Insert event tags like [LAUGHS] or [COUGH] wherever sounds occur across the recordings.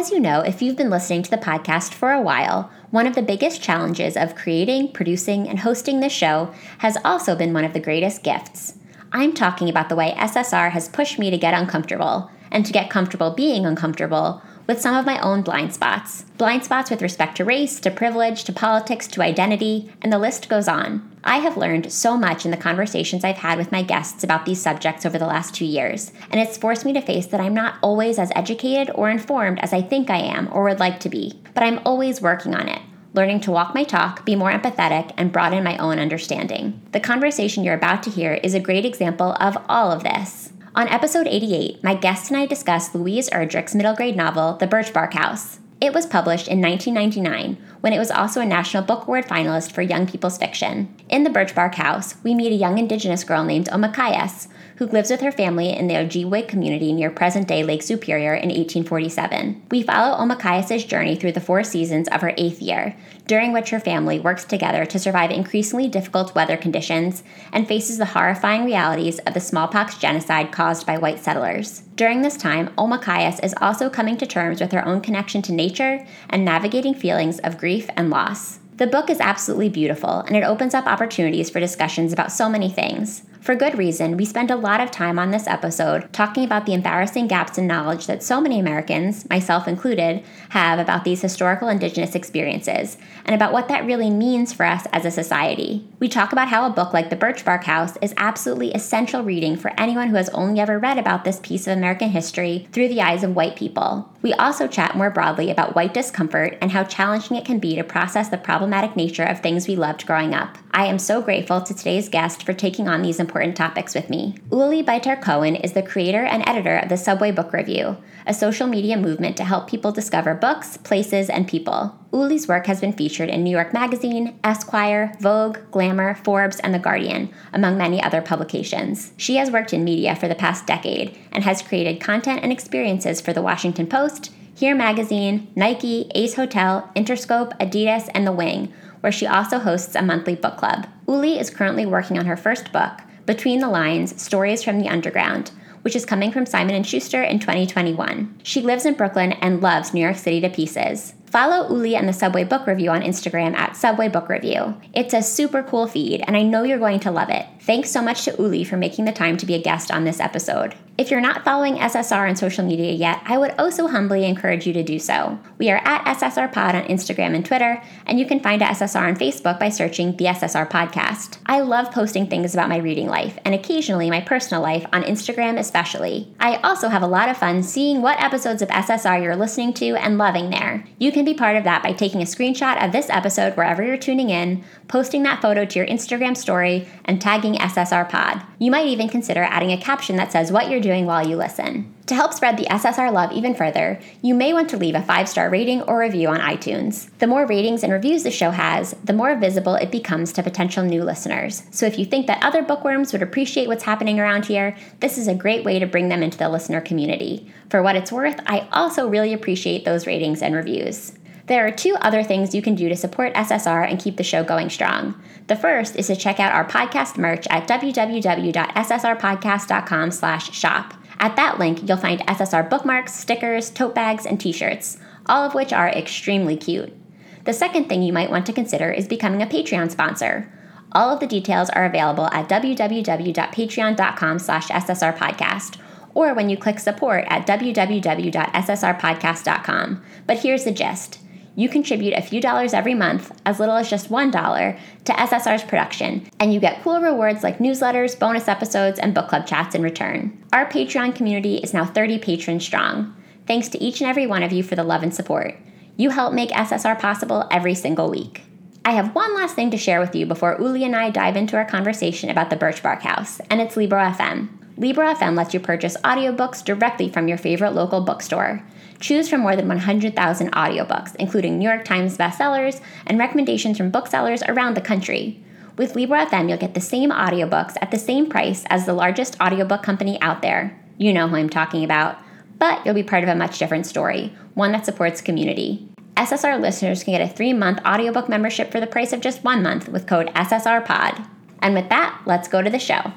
As you know, if you've been listening to the podcast for a while, one of the biggest challenges of creating, producing, and hosting this show has also been one of the greatest gifts. I'm talking about the way SSR has pushed me to get uncomfortable and to get comfortable being uncomfortable with some of my own blind spots. Blind spots with respect to race, to privilege, to politics, to identity, and the list goes on. I have learned so much in the conversations I've had with my guests about these subjects over the last two years, and it's forced me to face that I'm not always as educated or informed as I think I am or would like to be, but I'm always working on it learning to walk my talk, be more empathetic, and broaden my own understanding. The conversation you're about to hear is a great example of all of this. On episode 88, my guest and I discussed Louise Erdrich's middle grade novel, The Birch Bark House. It was published in 1999, when it was also a National Book Award finalist for young people's fiction. In The Birch Bark House, we meet a young indigenous girl named Omakayas, who lives with her family in the Ojibwe community near present day Lake Superior in 1847. We follow Omakayas' journey through the four seasons of her eighth year, during which her family works together to survive increasingly difficult weather conditions and faces the horrifying realities of the smallpox genocide caused by white settlers. During this time, Omakayas is also coming to terms with her own connection to nature and navigating feelings of grief and loss. The book is absolutely beautiful, and it opens up opportunities for discussions about so many things. For good reason, we spend a lot of time on this episode talking about the embarrassing gaps in knowledge that so many Americans, myself included, have about these historical Indigenous experiences, and about what that really means for us as a society. We talk about how a book like The Birch Bark House is absolutely essential reading for anyone who has only ever read about this piece of American history through the eyes of white people. We also chat more broadly about white discomfort and how challenging it can be to process the problematic nature of things we loved growing up. I am so grateful to today's guest for taking on these important topics with me. Uli Beutter Cohen is the creator and editor of the Subway Book Review, a social media movement to help people discover books, places, and people. Uli's work has been featured in New York Magazine, Esquire, Vogue, Glamour, Forbes, and The Guardian, among many other publications. She has worked in media for the past decade and has created content and experiences for The Washington Post, Here Magazine, Nike, Ace Hotel, Interscope, Adidas, and The Wing, where she also hosts a monthly book club. Uli is currently working on her first book, between the Lines Stories from the Underground, which is coming from Simon & Schuster in 2021. She lives in Brooklyn and loves New York City to pieces. Follow Uli and the Subway Book Review on Instagram at Subway Book Review. It's a super cool feed, and I know you're going to love it. Thanks so much to Uli for making the time to be a guest on this episode. If you're not following SSR on social media yet, I would oh also humbly encourage you to do so. We are at SSR Pod on Instagram and Twitter, and you can find SSR on Facebook by searching the SSR Podcast. I love posting things about my reading life, and occasionally my personal life on Instagram especially. I also have a lot of fun seeing what episodes of SSR you're listening to and loving there. You can can be part of that by taking a screenshot of this episode wherever you're tuning in, posting that photo to your Instagram story, and tagging SSR Pod. You might even consider adding a caption that says what you're doing while you listen. To help spread the SSR love even further, you may want to leave a five star rating or review on iTunes. The more ratings and reviews the show has, the more visible it becomes to potential new listeners. So if you think that other bookworms would appreciate what's happening around here, this is a great way to bring them into the listener community. For what it's worth, I also really appreciate those ratings and reviews. There are two other things you can do to support SSR and keep the show going strong. The first is to check out our podcast merch at www.ssrpodcast.com/shop. At that link, you'll find SSR bookmarks, stickers, tote bags, and t shirts, all of which are extremely cute. The second thing you might want to consider is becoming a Patreon sponsor. All of the details are available at www.patreon.com slash ssrpodcast or when you click support at www.ssrpodcast.com. But here's the gist. You contribute a few dollars every month, as little as just $1, to SSR's production, and you get cool rewards like newsletters, bonus episodes, and book club chats in return. Our Patreon community is now 30 patrons strong. Thanks to each and every one of you for the love and support. You help make SSR possible every single week. I have one last thing to share with you before Uli and I dive into our conversation about the Birch Bark House, and it's Libro FM. Libro FM lets you purchase audiobooks directly from your favorite local bookstore. Choose from more than 100,000 audiobooks, including New York Times bestsellers and recommendations from booksellers around the country. With Libro FM, you'll get the same audiobooks at the same price as the largest audiobook company out there. You know who I'm talking about. But you'll be part of a much different story, one that supports community. SSR listeners can get a three month audiobook membership for the price of just one month with code SSRPOD. And with that, let's go to the show.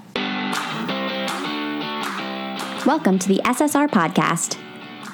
Welcome to the SSR Podcast.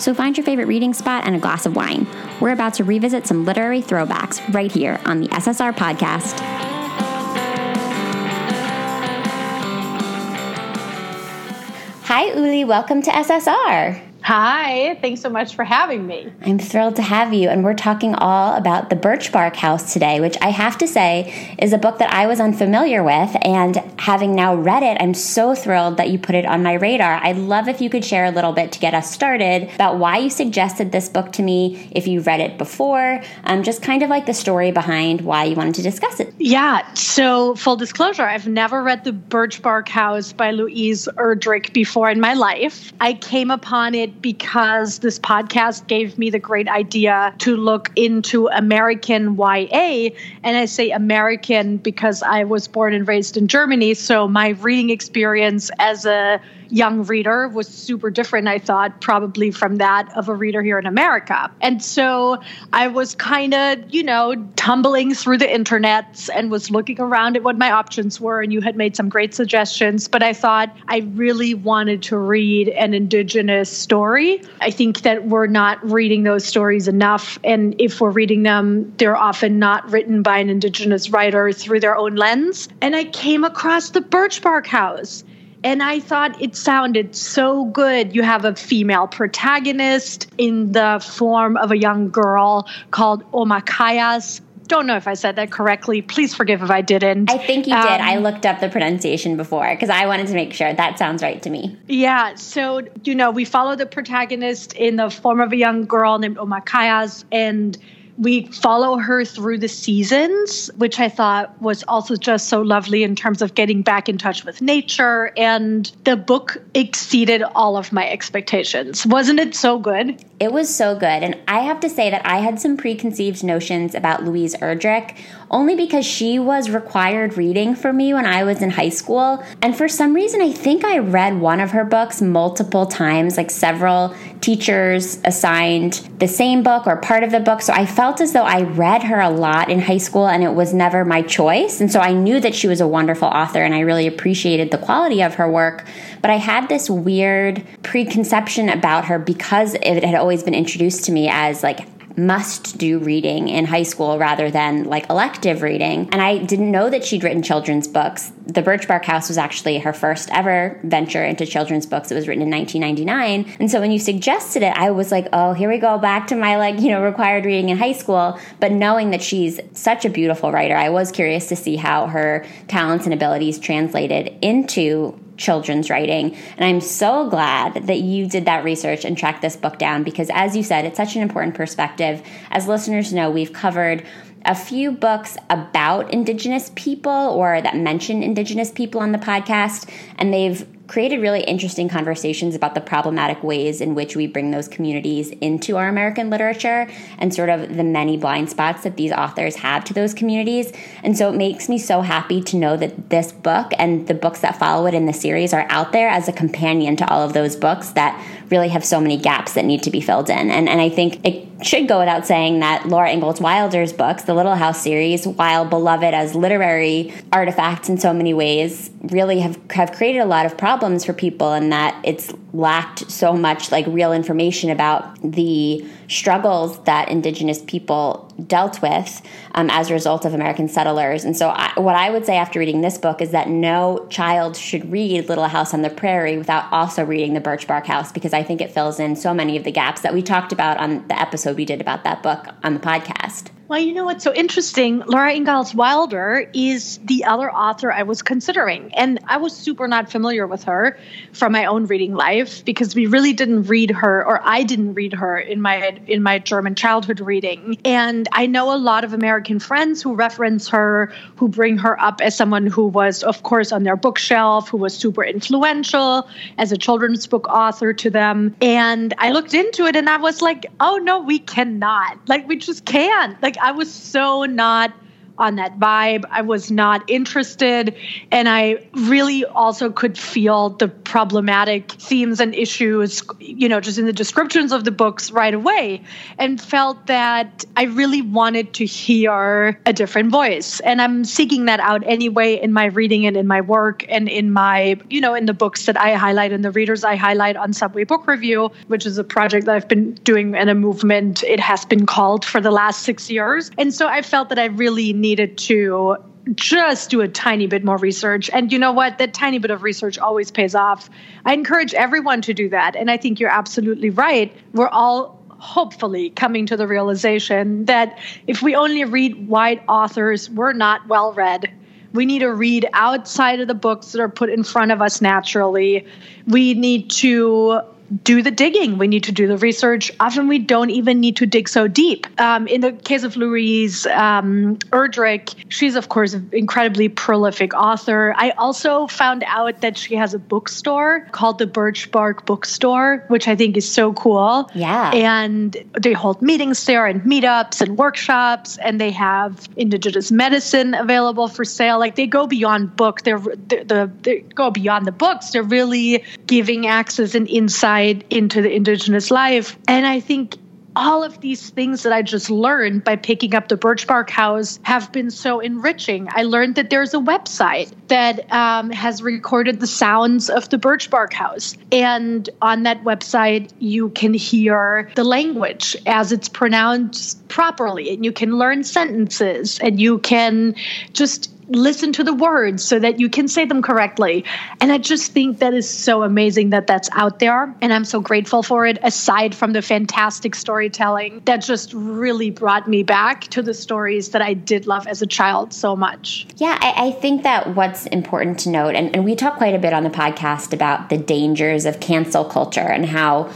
So find your favorite reading spot and a glass of wine. We're about to revisit some literary throwbacks right here on the SSR podcast. Hi, Uli. Welcome to SSR. Hi, thanks so much for having me. I'm thrilled to have you. And we're talking all about The Birch Bark House today, which I have to say is a book that I was unfamiliar with. And having now read it, I'm so thrilled that you put it on my radar. I'd love if you could share a little bit to get us started about why you suggested this book to me, if you read it before, um, just kind of like the story behind why you wanted to discuss it. Yeah. So, full disclosure, I've never read The Birch Bark House by Louise Erdrich before in my life. I came upon it because this podcast gave me the great idea to look into American YA. And I say American because I was born and raised in Germany. So my reading experience as a young reader was super different, I thought, probably from that of a reader here in America. And so I was kind of, you know, tumbling through the internet and was looking around at what my options were. And you had made some great suggestions, but I thought I really wanted to read an Indigenous story. I think that we're not reading those stories enough. And if we're reading them, they're often not written by an Indigenous writer through their own lens. And I came across the Birch Bark House and I thought it sounded so good. You have a female protagonist in the form of a young girl called Omakayas. Don't know if I said that correctly. Please forgive if I didn't. I think you um, did. I looked up the pronunciation before because I wanted to make sure that sounds right to me. Yeah. So, you know, we follow the protagonist in the form of a young girl named Omakayas and we follow her through the seasons, which I thought was also just so lovely in terms of getting back in touch with nature. And the book exceeded all of my expectations. Wasn't it so good? It was so good. And I have to say that I had some preconceived notions about Louise Erdrich only because she was required reading for me when I was in high school. And for some reason, I think I read one of her books multiple times, like several teachers assigned the same book or part of the book. So I felt as though I read her a lot in high school and it was never my choice. And so I knew that she was a wonderful author and I really appreciated the quality of her work. But I had this weird preconception about her because it had always been introduced to me as like must do reading in high school rather than like elective reading. And I didn't know that she'd written children's books. The Birch Bark House was actually her first ever venture into children's books. It was written in 1999. And so when you suggested it, I was like, oh, here we go back to my like, you know, required reading in high school. But knowing that she's such a beautiful writer, I was curious to see how her talents and abilities translated into children's writing. And I'm so glad that you did that research and tracked this book down because, as you said, it's such an important perspective. As listeners know, we've covered a few books about Indigenous people or that mention Indigenous people on the podcast, and they've created really interesting conversations about the problematic ways in which we bring those communities into our American literature and sort of the many blind spots that these authors have to those communities. And so it makes me so happy to know that this book and the books that follow it in the series are out there as a companion to all of those books that really have so many gaps that need to be filled in. And, and I think it should go without saying that Laura Ingalls Wilder's books, the Little House series, while beloved as literary artifacts in so many ways, really have, have created a lot of problems for people and that it's lacked so much like real information about the struggles that indigenous people dealt with um, as a result of American settlers. And so, I, what I would say after reading this book is that no child should read Little House on the Prairie without also reading The Birch Bark House because I think it fills in so many of the gaps that we talked about on the episode we did about that book on the podcast. Well, you know what's so interesting? Laura Ingalls Wilder is the other author I was considering. And I was super not familiar with her from my own reading life because we really didn't read her or I didn't read her in my in my German childhood reading. And I know a lot of American friends who reference her, who bring her up as someone who was of course on their bookshelf, who was super influential as a children's book author to them. And I looked into it and I was like, "Oh no, we cannot. Like we just can't." Like I was so not on that vibe. I was not interested. And I really also could feel the problematic themes and issues, you know, just in the descriptions of the books right away, and felt that I really wanted to hear a different voice. And I'm seeking that out anyway in my reading and in my work and in my, you know, in the books that I highlight and the readers I highlight on Subway Book Review, which is a project that I've been doing in a movement. It has been called for the last six years. And so I felt that I really need needed to just do a tiny bit more research. And you know what? That tiny bit of research always pays off. I encourage everyone to do that. And I think you're absolutely right. We're all hopefully coming to the realization that if we only read white authors, we're not well read. We need to read outside of the books that are put in front of us naturally. We need to do the digging. We need to do the research. Often we don't even need to dig so deep. Um, in the case of Louise um, Erdrich, she's, of course, an incredibly prolific author. I also found out that she has a bookstore called the Birch Bark Bookstore, which I think is so cool. Yeah. And they hold meetings there and meetups and workshops, and they have indigenous medicine available for sale. Like they go beyond book. They're, they're, the, they go beyond the books. They're really giving access and insight insight into the Indigenous life. And I think all of these things that I just learned by picking up the Birch Bark House have been so enriching. I learned that there's a website that um, has recorded the sounds of the Birch Bark House. And on that website, you can hear the language as it's pronounced properly, and you can learn sentences, and you can just listen to the words so that you can say them correctly. And I just think that is so amazing that that's out there. And I'm so grateful for it, aside from the fantastic storytelling that just really brought me back to the stories that I did love as a child so much. Yeah, I, I think that what's important to note, and, and we talk quite a bit on the podcast about the dangers of cancel culture and how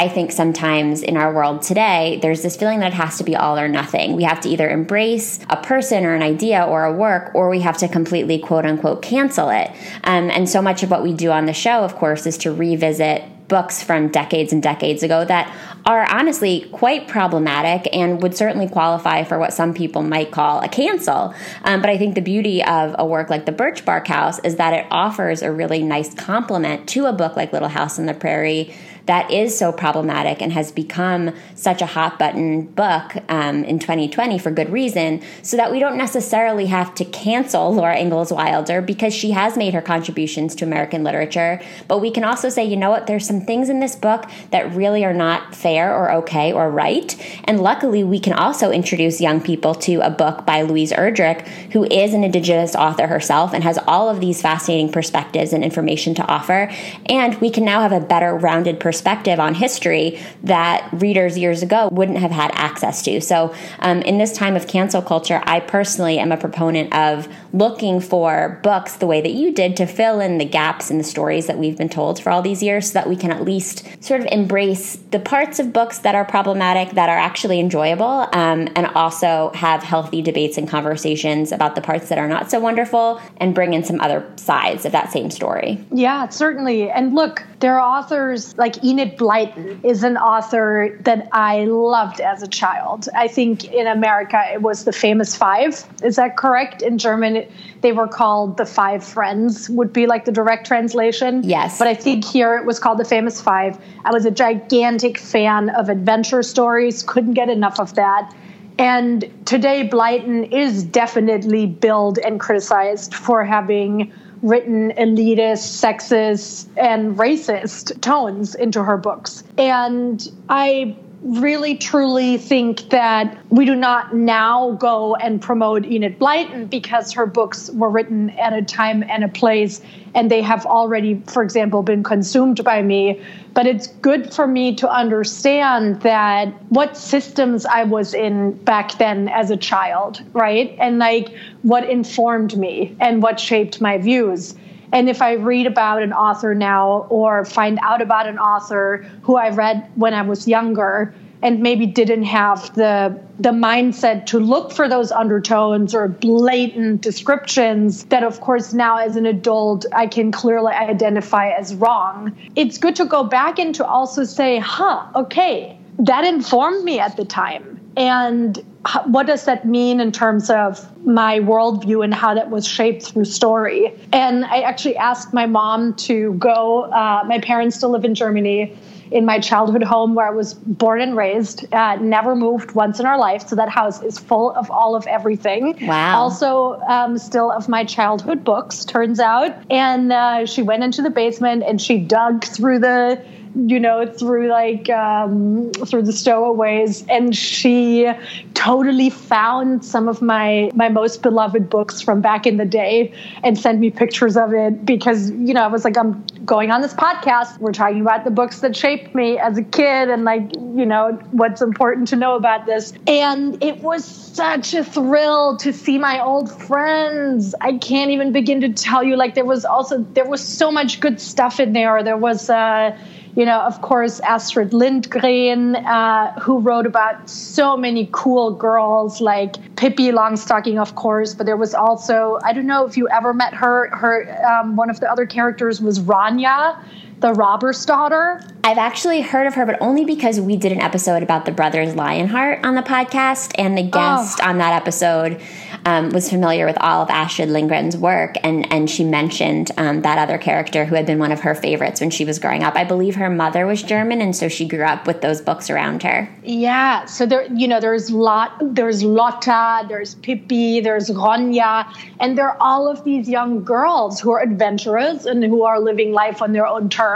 I think sometimes in our world today, there's this feeling that it has to be all or nothing. We have to either embrace a person or an idea or a work, or we have to completely quote unquote cancel it. Um, and so much of what we do on the show, of course, is to revisit books from decades and decades ago that are honestly quite problematic and would certainly qualify for what some people might call a cancel. Um, but I think the beauty of a work like The Birch Bark House is that it offers a really nice complement to a book like Little House on the Prairie that is so problematic and has become such a hot button book um, in 2020 for good reason, so that we don't necessarily have to cancel Laura Ingalls Wilder because she has made her contributions to American literature. But we can also say, you know what, there's some things in this book that really are not fair or okay or right. And luckily, we can also introduce young people to a book by Louise Erdrich, who is an Indigenous author herself and has all of these fascinating perspectives and information to offer. And we can now have a better rounded perspective perspective on history that readers years ago wouldn't have had access to. So, um, in this time of cancel culture, I personally am a proponent of looking for books the way that you did to fill in the gaps in the stories that we've been told for all these years so that we can at least sort of embrace the parts of books that are problematic that are actually enjoyable um, and also have healthy debates and conversations about the parts that are not so wonderful and bring in some other sides of that same story. Yeah, certainly. And look, there are authors like Enid Blyton is an author that I loved as a child. I think in America it was the famous five. Is that correct? In German, they were called the five friends, would be like the direct translation. Yes. But I think here it was called the famous five. I was a gigantic fan of adventure stories, couldn't get enough of that. And today, Blyton is definitely billed and criticized for having written elitist, sexist, and racist tones into her books. And I really truly think that we do not now go and promote Enid Blyton because her books were written at a time and a place and they have already, for example, been consumed by me. But it's good for me to understand that what systems I was in back then as a child, right? And like what informed me and what shaped my views. And if I read about an author now or find out about an author who I read when I was younger and maybe didn't have the the mindset to look for those undertones or blatant descriptions that of course now as an adult I can clearly identify as wrong. It's good to go back and to also say, "Huh, okay, that informed me at the time." And what does that mean in terms of my worldview and how that was shaped through story? And I actually asked my mom to go. Uh, my parents still live in Germany. In my childhood home where I was born and raised, uh, never moved once in our life. So that house is full of all of everything. Wow. Also, um, still of my childhood books, turns out. And uh, she went into the basement and she dug through the you know, through like um, through the stowaways, and she totally found some of my my most beloved books from back in the day, and sent me pictures of it because you know I was like, I'm going on this podcast. We're talking about the books that shaped me as a kid, and like you know what's important to know about this. And it was such a thrill to see my old friends. I can't even begin to tell you. Like there was also there was so much good stuff in there. There was. Uh, you know, of course, Astrid Lindgren, uh, who wrote about so many cool girls like Pippi Longstocking, of course, but there was also, I don't know if you ever met her, her um, one of the other characters was Ronja the robber's daughter. I've actually heard of her, but only because we did an episode about the brothers Lionheart on the podcast, and the guest oh. on that episode um, was familiar with all of Astrid Lindgren's work, and and she mentioned um, that other character who had been one of her favorites when she was growing up. I believe her mother was German, and so she grew up with those books around her. Yeah, so there, you know, there's lot, there's Lotta, there's Pippi, there's Ronja, and there are all of these young girls who are adventurous and who are living life on their own terms,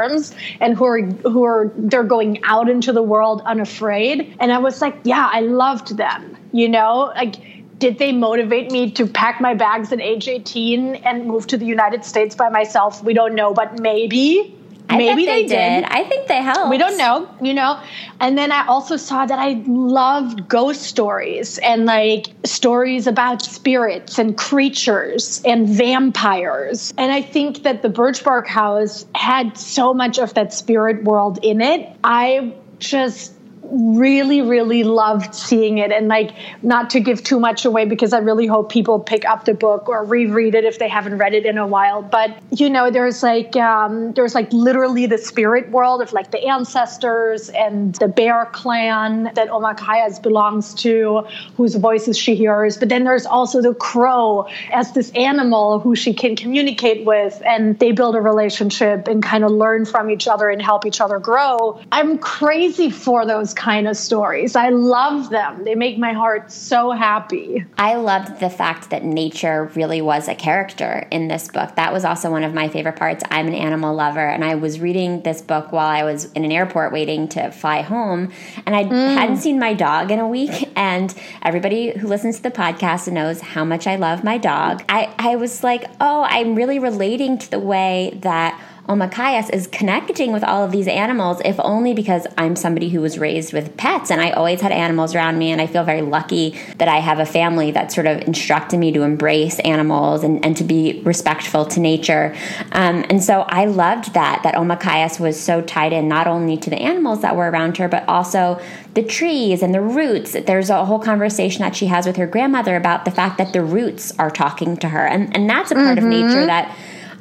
and who are who are they're going out into the world unafraid. And I was like, yeah, I loved them. You know, like did they motivate me to pack my bags at age 18 and move to the United States by myself? We don't know, but maybe. I maybe they, they did. did. I think they helped. We don't know, you know. And then I also saw that I loved ghost stories and like stories about spirits and creatures and vampires. And I think that the Birchbark House had so much of that spirit world in it. I just really really loved seeing it and like not to give too much away because i really hope people pick up the book or reread it if they haven't read it in a while. But you know there's like um, there's like literally the spirit world of like the ancestors and the bear clan that omakayas belongs to whose voices she hears. But then there's also the crow as this animal who she can communicate with and they build a relationship and kind of learn from each other and help each other grow. I'm crazy for those kind of stories. I love them. They make my heart so happy. I loved the fact that nature really was a character in this book. That was also one of my favorite parts. I'm an animal lover, and I was reading this book while I was in an airport waiting to fly home, and I mm. hadn't seen my dog in a week. [LAUGHS] And everybody who listens to the podcast knows how much I love my dog. I, I was like, oh, I'm really relating to the way that Omakayas is connecting with all of these animals, if only because I'm somebody who was raised with pets and I always had animals around me. And I feel very lucky that I have a family that sort of instructed me to embrace animals and, and to be respectful to nature. Um, and so I loved that, that Omakayas was so tied in not only to the animals that were around her, but also the trees and the roots. There's a whole conversation that she has with her grandmother about the fact that the roots are talking to her. And, and that's a part mm-hmm. of nature that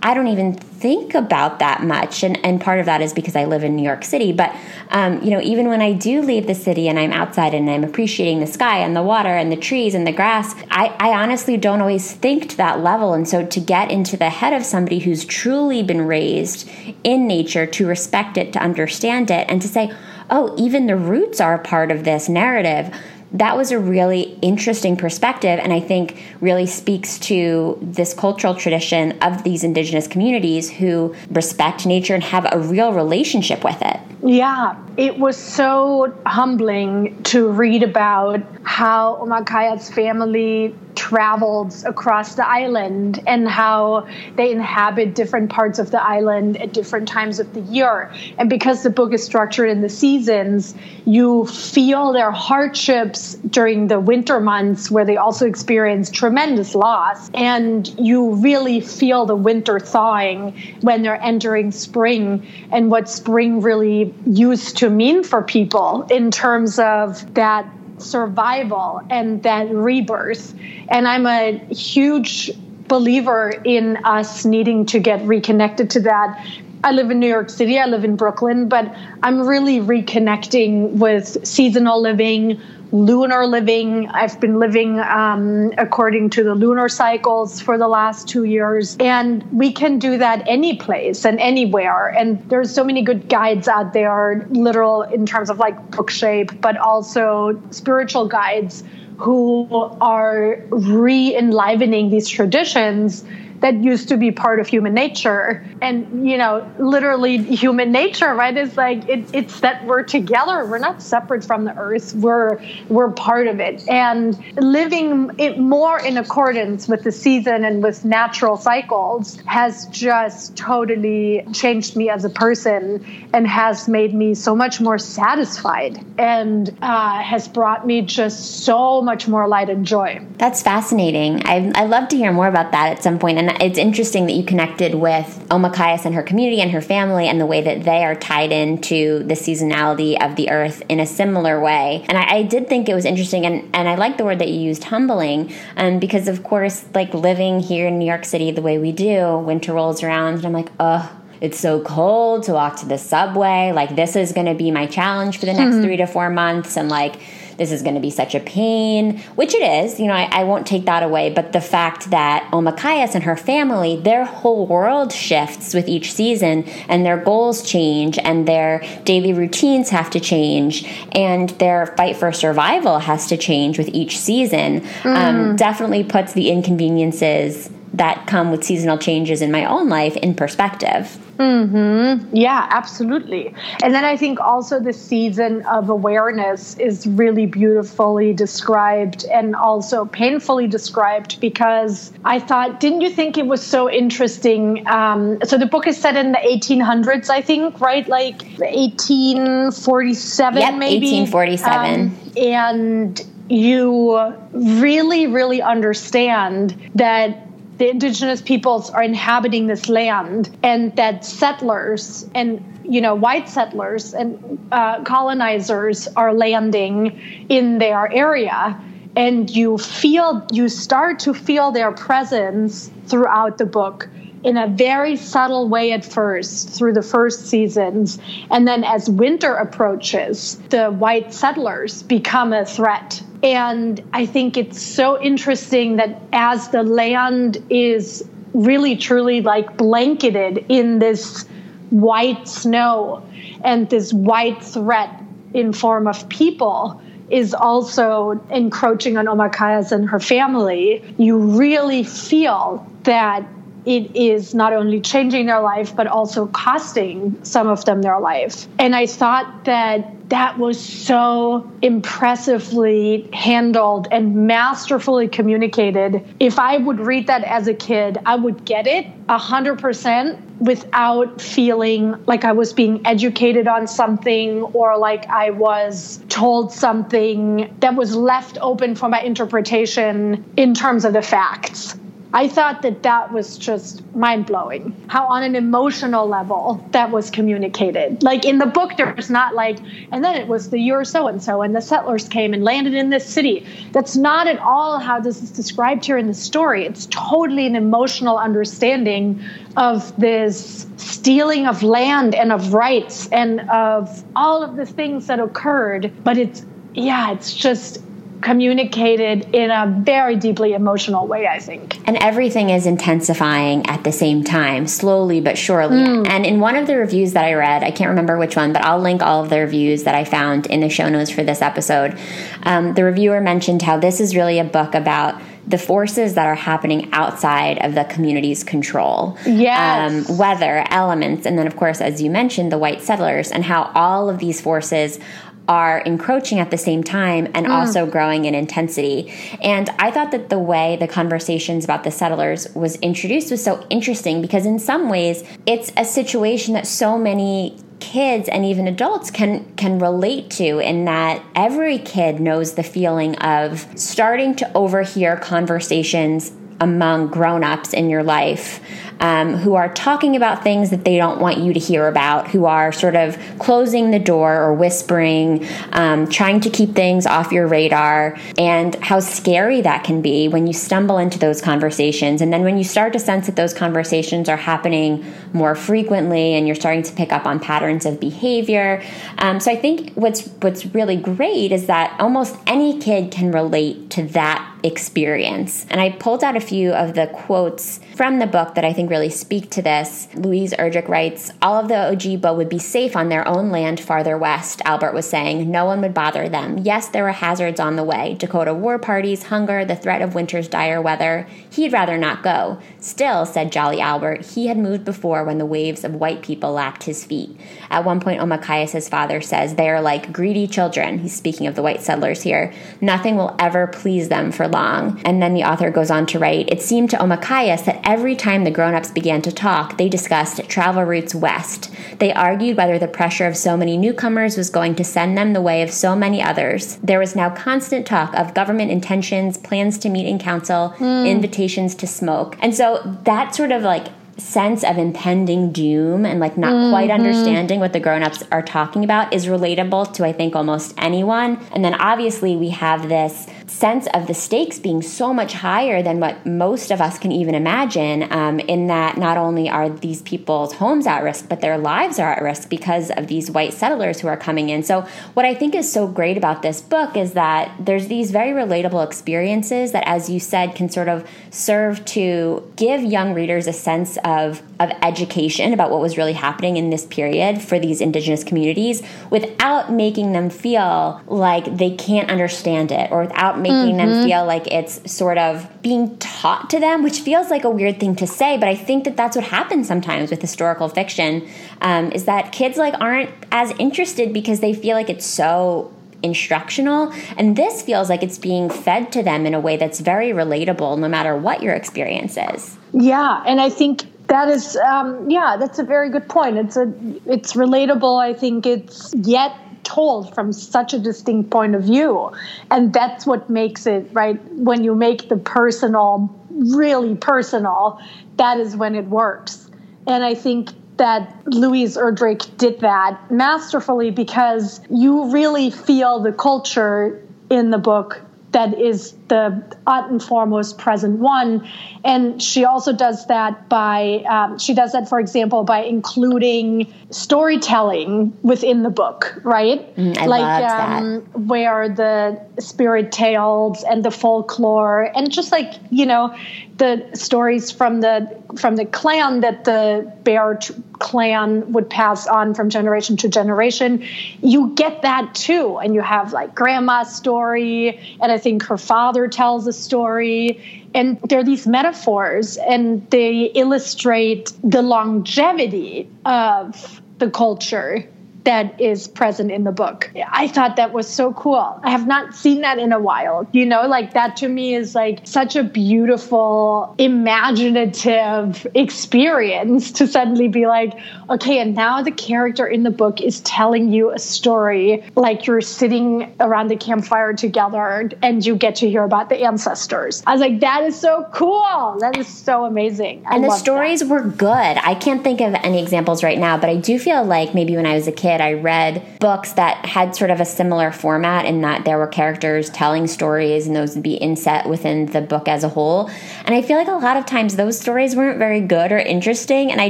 I don't even think about that much. And, and part of that is because I live in New York City. But, um, you know, even when I do leave the city and I'm outside and I'm appreciating the sky and the water and the trees and the grass, I, I honestly don't always think to that level. And so to get into the head of somebody who's truly been raised in nature to respect it, to understand it, and to say, oh, even the roots are a part of this narrative that was a really interesting perspective and I think really speaks to this cultural tradition of these indigenous communities who respect nature and have a real relationship with it. Yeah, it was so humbling to read about how Omakayas' family traveled across the island and how they inhabit different parts of the island at different times of the year. And because the book is structured in the seasons, you feel their hardships during the winter months where they also experience tremendous loss. And you really feel the winter thawing when they're entering spring and what spring really used to mean for people in terms of that survival and that rebirth. And I'm a huge believer in us needing to get reconnected to that. I live in New York City, I live in Brooklyn, but I'm really reconnecting with seasonal living, lunar living. I've been living um, according to the lunar cycles for the last two years. And we can do that any place and anywhere. And there's so many good guides out there, literal in terms of like book shape, but also spiritual guides who are re enlivening these traditions that used to be part of human nature. And, you know, literally human nature, right, is like it, it's that we're together. We're not separate from the earth. We're we're part of it. And living it more in accordance with the season and with natural cycles has just totally changed me as a person and has made me so much more satisfied and uh, has brought me just so much more light and joy. That's fascinating. I, I'd love to hear more about that at some point. And it's interesting that you connected with Omakayas and her community and her family and the way that they are tied into the seasonality of the earth in a similar way. And I, I did think it was interesting, and, and I like the word that you used, humbling, um, because of course, like living here in New York City the way we do, winter rolls around, and I'm like, oh, it's so cold to walk to the subway. Like, this is going to be my challenge for the next mm-hmm. three to four months. And like, this is going to be such a pain, which it is. You know, I, I won't take that away. But the fact that Omakayas and her family, their whole world shifts with each season, and their goals change, and their daily routines have to change, and their fight for survival has to change with each season, mm. um, definitely puts the inconveniences that come with seasonal changes in my own life in perspective. Mm-hmm. Yeah, absolutely. And then I think also the season of awareness is really beautifully described and also painfully described because I thought, didn't you think it was so interesting? Um, so the book is set in the 1800s, I think, right? Like 1847, yep, maybe? 1847. Um, and you really, really understand that the indigenous peoples are inhabiting this land and that settlers and you know white settlers and uh, colonizers are landing in their area. And you feel you start to feel their presence throughout the book in a very subtle way at first through the first seasons. And then as winter approaches the white settlers become a threat and I think it's so interesting that as the land is really truly like blanketed in this white snow and this white threat in form of people is also encroaching on Omakayas and her family, you really feel that it is not only changing their life, but also costing some of them their life. And I thought that that was so impressively handled and masterfully communicated. If I would read that as a kid, I would get it 100% without feeling like I was being educated on something or like I was told something that was left open for my interpretation in terms of the facts. I thought that that was just mind blowing. How, on an emotional level, that was communicated. Like in the book, there's not like, and then it was the year so and so, and the settlers came and landed in this city. That's not at all how this is described here in the story. It's totally an emotional understanding of this stealing of land and of rights and of all of the things that occurred. But it's, yeah, it's just communicated in a very deeply emotional way, I think. And everything is intensifying at the same time, slowly but surely. Mm. And in one of the reviews that I read, I can't remember which one, but I'll link all of the reviews that I found in the show notes for this episode. Um, the reviewer mentioned how this is really a book about the forces that are happening outside of the community's control. Yes. Um, weather, elements, and then, of course, as you mentioned, the white settlers, and how all of these forces are encroaching at the same time and mm. also growing in intensity. And I thought that the way the conversations about the settlers was introduced was so interesting because, in some ways, it's a situation that so many kids and even adults can can relate to in that every kid knows the feeling of starting to overhear conversations among grown-ups in your life um, who are talking about things that they don't want you to hear about, who are sort of closing the door or whispering, um, trying to keep things off your radar, and how scary that can be when you stumble into those conversations. And then when you start to sense that those conversations are happening more frequently and you're starting to pick up on patterns of behavior. Um, so I think what's what's really great is that almost any kid can relate to that experience. And I pulled out a few of the quotes from the book that I think really speak to this. Louise Erdrich writes All of the Ojibwa would be safe on their own land farther west, Albert was saying. No one would bother them. Yes, there were hazards on the way Dakota war parties, hunger, the threat of winter's dire weather. He'd rather not go. Still, said Jolly Albert, he had moved before when the waves of white people lapped his feet. At one point, Omakayas' father says they are like greedy children. He's speaking of the white settlers here. Nothing will ever please them for long. And then the author goes on to write It seemed to Omakayas that every time the grown ups began to talk, they discussed travel routes west. They argued whether the pressure of so many newcomers was going to send them the way of so many others. There was now constant talk of government intentions, plans to meet in council, mm. invitations to smoke. And so that sort of like sense of impending doom and like not mm-hmm. quite understanding what the grown-ups are talking about is relatable to I think almost anyone. And then obviously we have this sense of the stakes being so much higher than what most of us can even imagine, um, in that not only are these people's homes at risk, but their lives are at risk because of these white settlers who are coming in. So, what I think is so great about this book is that there's these very relatable experiences that, as you said, can sort of serve to give young readers a sense of, of education about what was really happening in this period for these indigenous communities without making them feel like they can't understand it or without making mm-hmm. them feel like it's sort of being taught to them, which feels like a weird thing to say, but I think that that's what happens sometimes with historical fiction um, is that kids like aren't as interested because they feel like it's so instructional and this feels like it's being fed to them in a way that's very relatable no matter what your experience is yeah and i think that is um, yeah that's a very good point it's a it's relatable i think it's yet told from such a distinct point of view. And that's what makes it, right? When you make the personal really personal, that is when it works. And I think that Louise Erdrich did that masterfully because you really feel the culture in the book that is the at and foremost present one. And she also does that by, um, she does that, for example, by including storytelling within the book, right? Mm, like um, where the spirit tales and the folklore and just like, you know, the stories from the from the clan that the bear t- clan would pass on from generation to generation you get that too and you have like grandma's story and i think her father tells a story and there are these metaphors and they illustrate the longevity of the culture that is present in the book. I thought that was so cool. I have not seen that in a while. You know, like that to me is like such a beautiful, imaginative experience to suddenly be like, okay, and now the character in the book is telling you a story like you're sitting around the campfire together and you get to hear about the ancestors. I was like, that is so cool. That is so amazing. I and the stories that. were good. I can't think of any examples right now, but I do feel like maybe when I was a kid, kid, I read books that had sort of a similar format in that there were characters telling stories and those would be inset within the book as a whole. And I feel like a lot of times those stories weren't very good or interesting. And I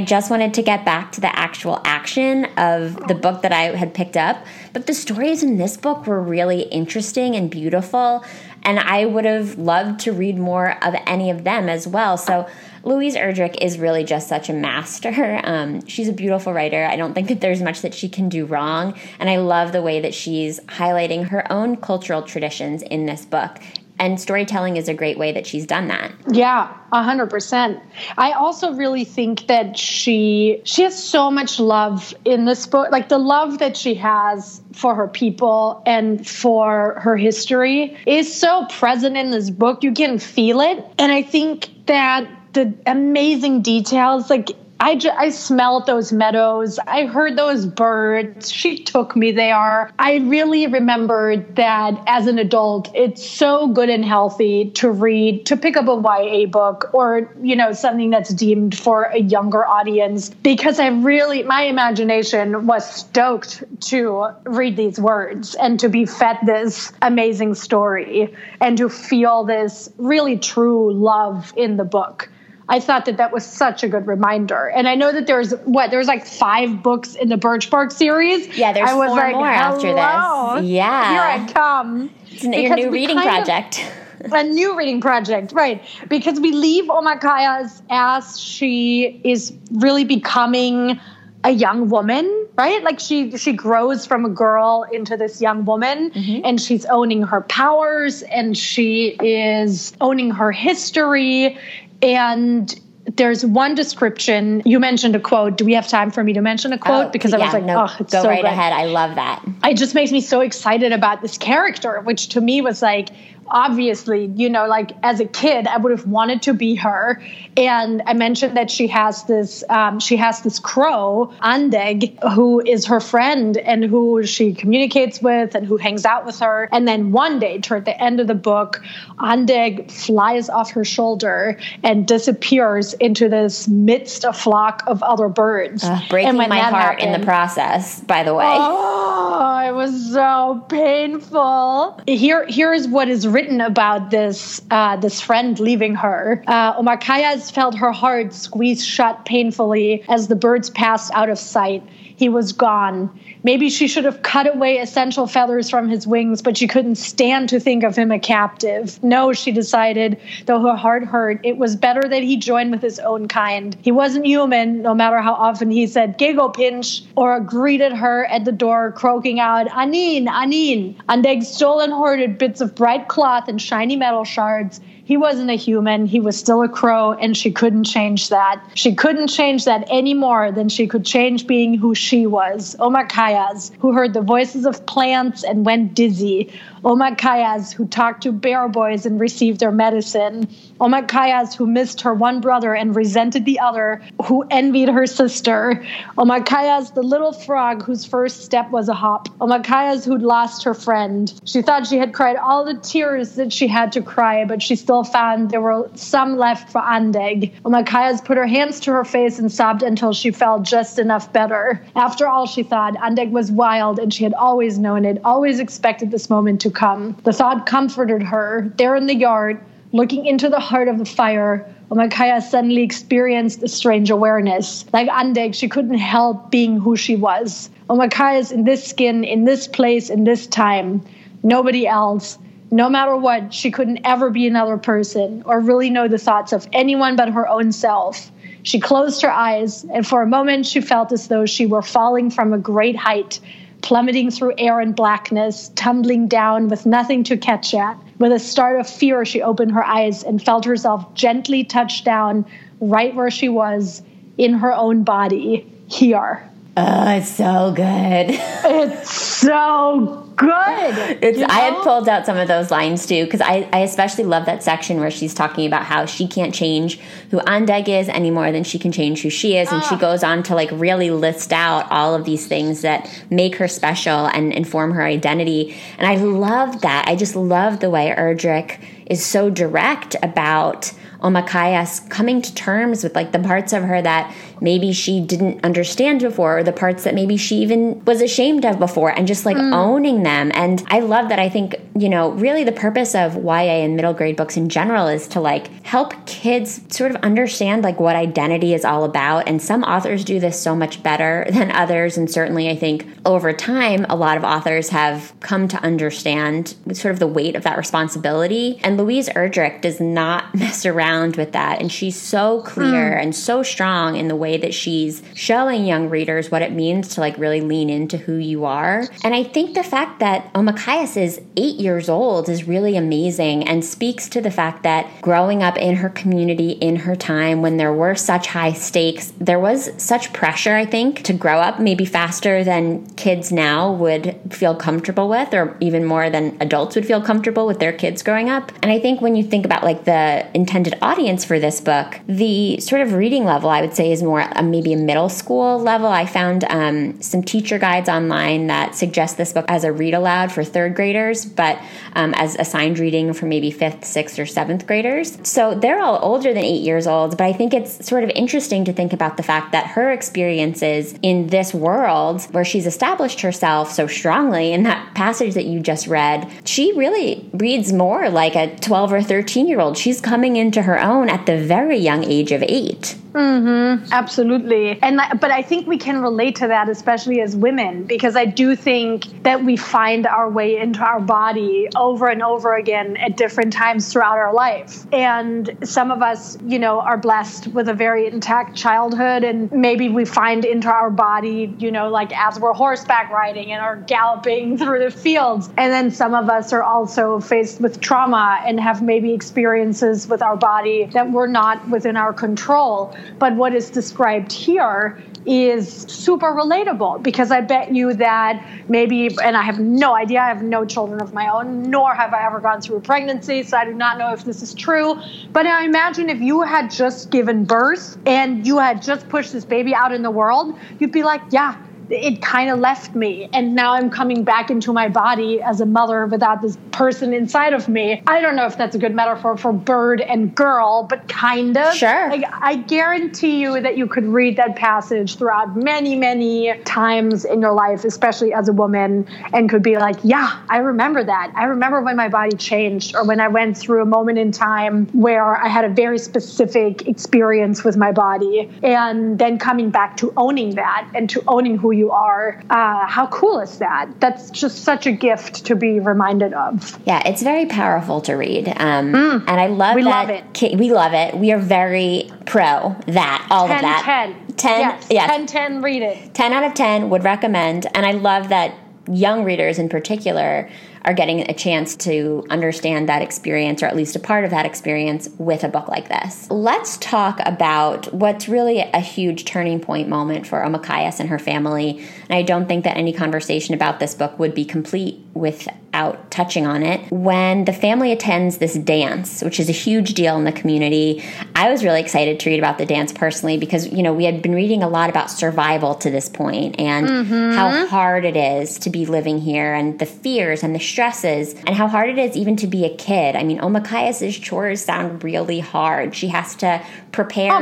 just wanted to get back to the actual action of the book that I had picked up. But the stories in this book were really interesting and beautiful. And I would have loved to read more of any of them as well. So Louise Erdrich is really just such a master. [LAUGHS] Um, she's a beautiful writer. I don't think that there's much that she can do wrong. And I love the way that she's highlighting her own cultural traditions in this book And storytelling is a great way that she's done that. Yeah, a hundred percent. I also really think that she she has so much love in this book. Like the love that she has for her people and for her history is so present in this book. You can feel it. And I think that the amazing details, like I, I smelled those meadows. I heard those birds. She took me there. I really remembered that as an adult, it's so good and healthy to read, to pick up a YA book or, you know, something that's deemed for a younger audience because I really, my imagination was stoked to read these words and to be fed this amazing story and to feel this really true love in the book. I thought that that was such a good reminder. And I know that there's what there's like five books in the Birchbark series. Yeah, there's I was four like, more after this. Yeah, here I come. It's your new reading kind of- project. a new reading project, right? Because we leave Omakayas as she is really becoming a young woman, right? Like she she grows from a girl into this young woman mm-hmm. and she's owning her powers and she is owning her history and there's one description. You mentioned a quote. Do we have time for me to mention a quote? Oh, because I yeah, was like, no, oh, it's go so right good ahead. I love that. it just makes me so excited about this character, which to me was like, obviously, you know, like as a kid, I would have wanted to be her. And I mentioned that she has this, um, she has this crow, Andeg, who is her friend and who she communicates with and who hangs out with her. And then one day, toward the end of the book, Andeg flies off her shoulder and disappears into this midst a flock of other birds. Uh, breaking my heart in the process, by the way. Oh, it was so painful. Here, here is what is written about this uh, this friend leaving her. Uh, Omakayas felt her heart squeeze shut painfully as the birds passed out of sight. He was gone. Maybe she should have cut away essential feathers from his wings, but she couldn't stand to think of him a captive. No, she decided, though her heart hurt, it was better that he joined with his own kind. He wasn't human, no matter how often he said giggle pinch or greeted her at the door, croaking out, Anin, Anin. Andeg stole and hoarded bits of bright cloth and shiny metal shards. He wasn't a human. He was still a crow, and she couldn't change that. She couldn't change that any more than she could change being who she was. Omakayas, who heard the voices of plants and went dizzy. Oh Omakayas, who talked to bear boys and received their medicine. Oh Omakayas, who missed her one brother and resented the other, who envied her sister. Oh Omakayas, the little frog whose first step was a hop. Omakayas, who'd lost her friend. She thought she had cried all the tears that she had to cry, but she still found there were some left for Andeg. Omakayas put her hands to her face and sobbed until she felt just enough better. After all, she thought, Andeg was wild and she had always known it, always expected this moment to come. The thought comforted her. There in the yard, looking into the heart of the fire, Omakayas suddenly experienced a strange awareness. Like Andeg, she couldn't help being who she was. Omakayas in this skin, in this place, in this time. Nobody else. No matter what, she couldn't ever be another person or really know the thoughts of anyone but her own self. She closed her eyes, and for a moment she felt as though she were falling from a great height, plummeting through air and blackness, tumbling down with nothing to catch at. With a start of fear, she opened her eyes and felt herself gently touched down right where she was in her own body, here. Oh, it's so good. [LAUGHS] It's so good. It's, you I had pulled out some of those lines too because I, I especially love that section where she's talking about how she can't change who Andeg is any more than she can change who she is, and Ah. she goes on to like really list out all of these things that make her special and inform her identity. And I love that. I just love the way Erdrich is so direct about Omakayas coming to terms with like the parts of her that maybe she didn't understand before, or the parts that maybe she even was ashamed of before, and just like owning them. And I love that. I think, you know, really the purpose of YA and middle grade books in general is to like help kids sort of understand like what identity is all about. And some authors do this so much better [LAUGHS] than others. And certainly, I think over time, a lot of authors have come to understand sort of the weight of that responsibility. And Louise Erdrich does not [LAUGHS] mess around with that. And she's so clear mm. and so strong in the way that she's showing young readers what it means to like really lean into who you are. And I think the fact that Omakayas is eight years old is really amazing and speaks to the fact that growing up in her community in her time when there were such high stakes, there was such pressure, I think, to grow up maybe faster than kids now would feel comfortable with, or even more than adults would feel comfortable with their kids growing up. And I think when you think about like the intended audience for this book, the sort of reading level I would say is more a, maybe a middle school level. I found um, some teacher guides online that suggest this book as a read aloud for third graders, but um, as assigned reading for maybe fifth, sixth, or seventh graders. So they're all older than eight years old, but I think it's sort of interesting to think about the fact that her experiences in this world where she's established herself so strongly in that passage that you just read, she really reads more like a 12 or 13 year old. She's coming into her own at the very young age of eight. Mm-hmm, absolutely. And but I think we can relate to that, especially as women, because I do think that we find our way into our body over and over again at different times throughout our life. And some of us, you know, are blessed with a very intact childhood, and maybe we find into our body, you know, like as we're horseback riding and are galloping [LAUGHS] through the fields. And then some of us are also faced with trauma and have maybe experiences with our body that were not within our control. But what is described here is super relatable because I bet you that maybe, and I have no idea, I have no children of my own, nor have I ever gone through a pregnancy, so I do not know if this is true. But I imagine if you had just given birth and you had just pushed this baby out in the world, you'd be like, yeah, it kind of left me. And now i'm coming back into my body as a mother without this person inside of me. I don't know if that's a good metaphor for bird and girl but kind of. Sure. Like, i guarantee you that you could read that passage throughout many many times in your life especially as a woman and could be like yeah i remember that. I remember when my body changed or when i went through a moment in time where i had a very specific experience with my body. And then coming back to owning that and to owning who you are. Uh, how cool is that? That's just such a gift to be reminded of. Yeah, it's very powerful to read. Um, mm, and I love we that. Love it. We love it. We are very pro that, all 10, of that. 10. 10. Yes. yes. 10, 10, read it. 10 out of 10 would recommend. And I love that young readers in particular are getting a chance to understand that experience or at least a part of that experience with a book like this. Let's talk about what's really a huge turning point moment for Omakayas and her family. I don't think that any conversation about this book would be complete without touching on it. When the family attends this dance, which is a huge deal in the community, I was really excited to read about the dance personally because, you know, we had been reading a lot about survival to this point and mm-hmm. how hard it is to be living here and the fears and the stresses and how hard it is even to be a kid. I mean, Omakayas' chores sound really hard. She has to prepare oh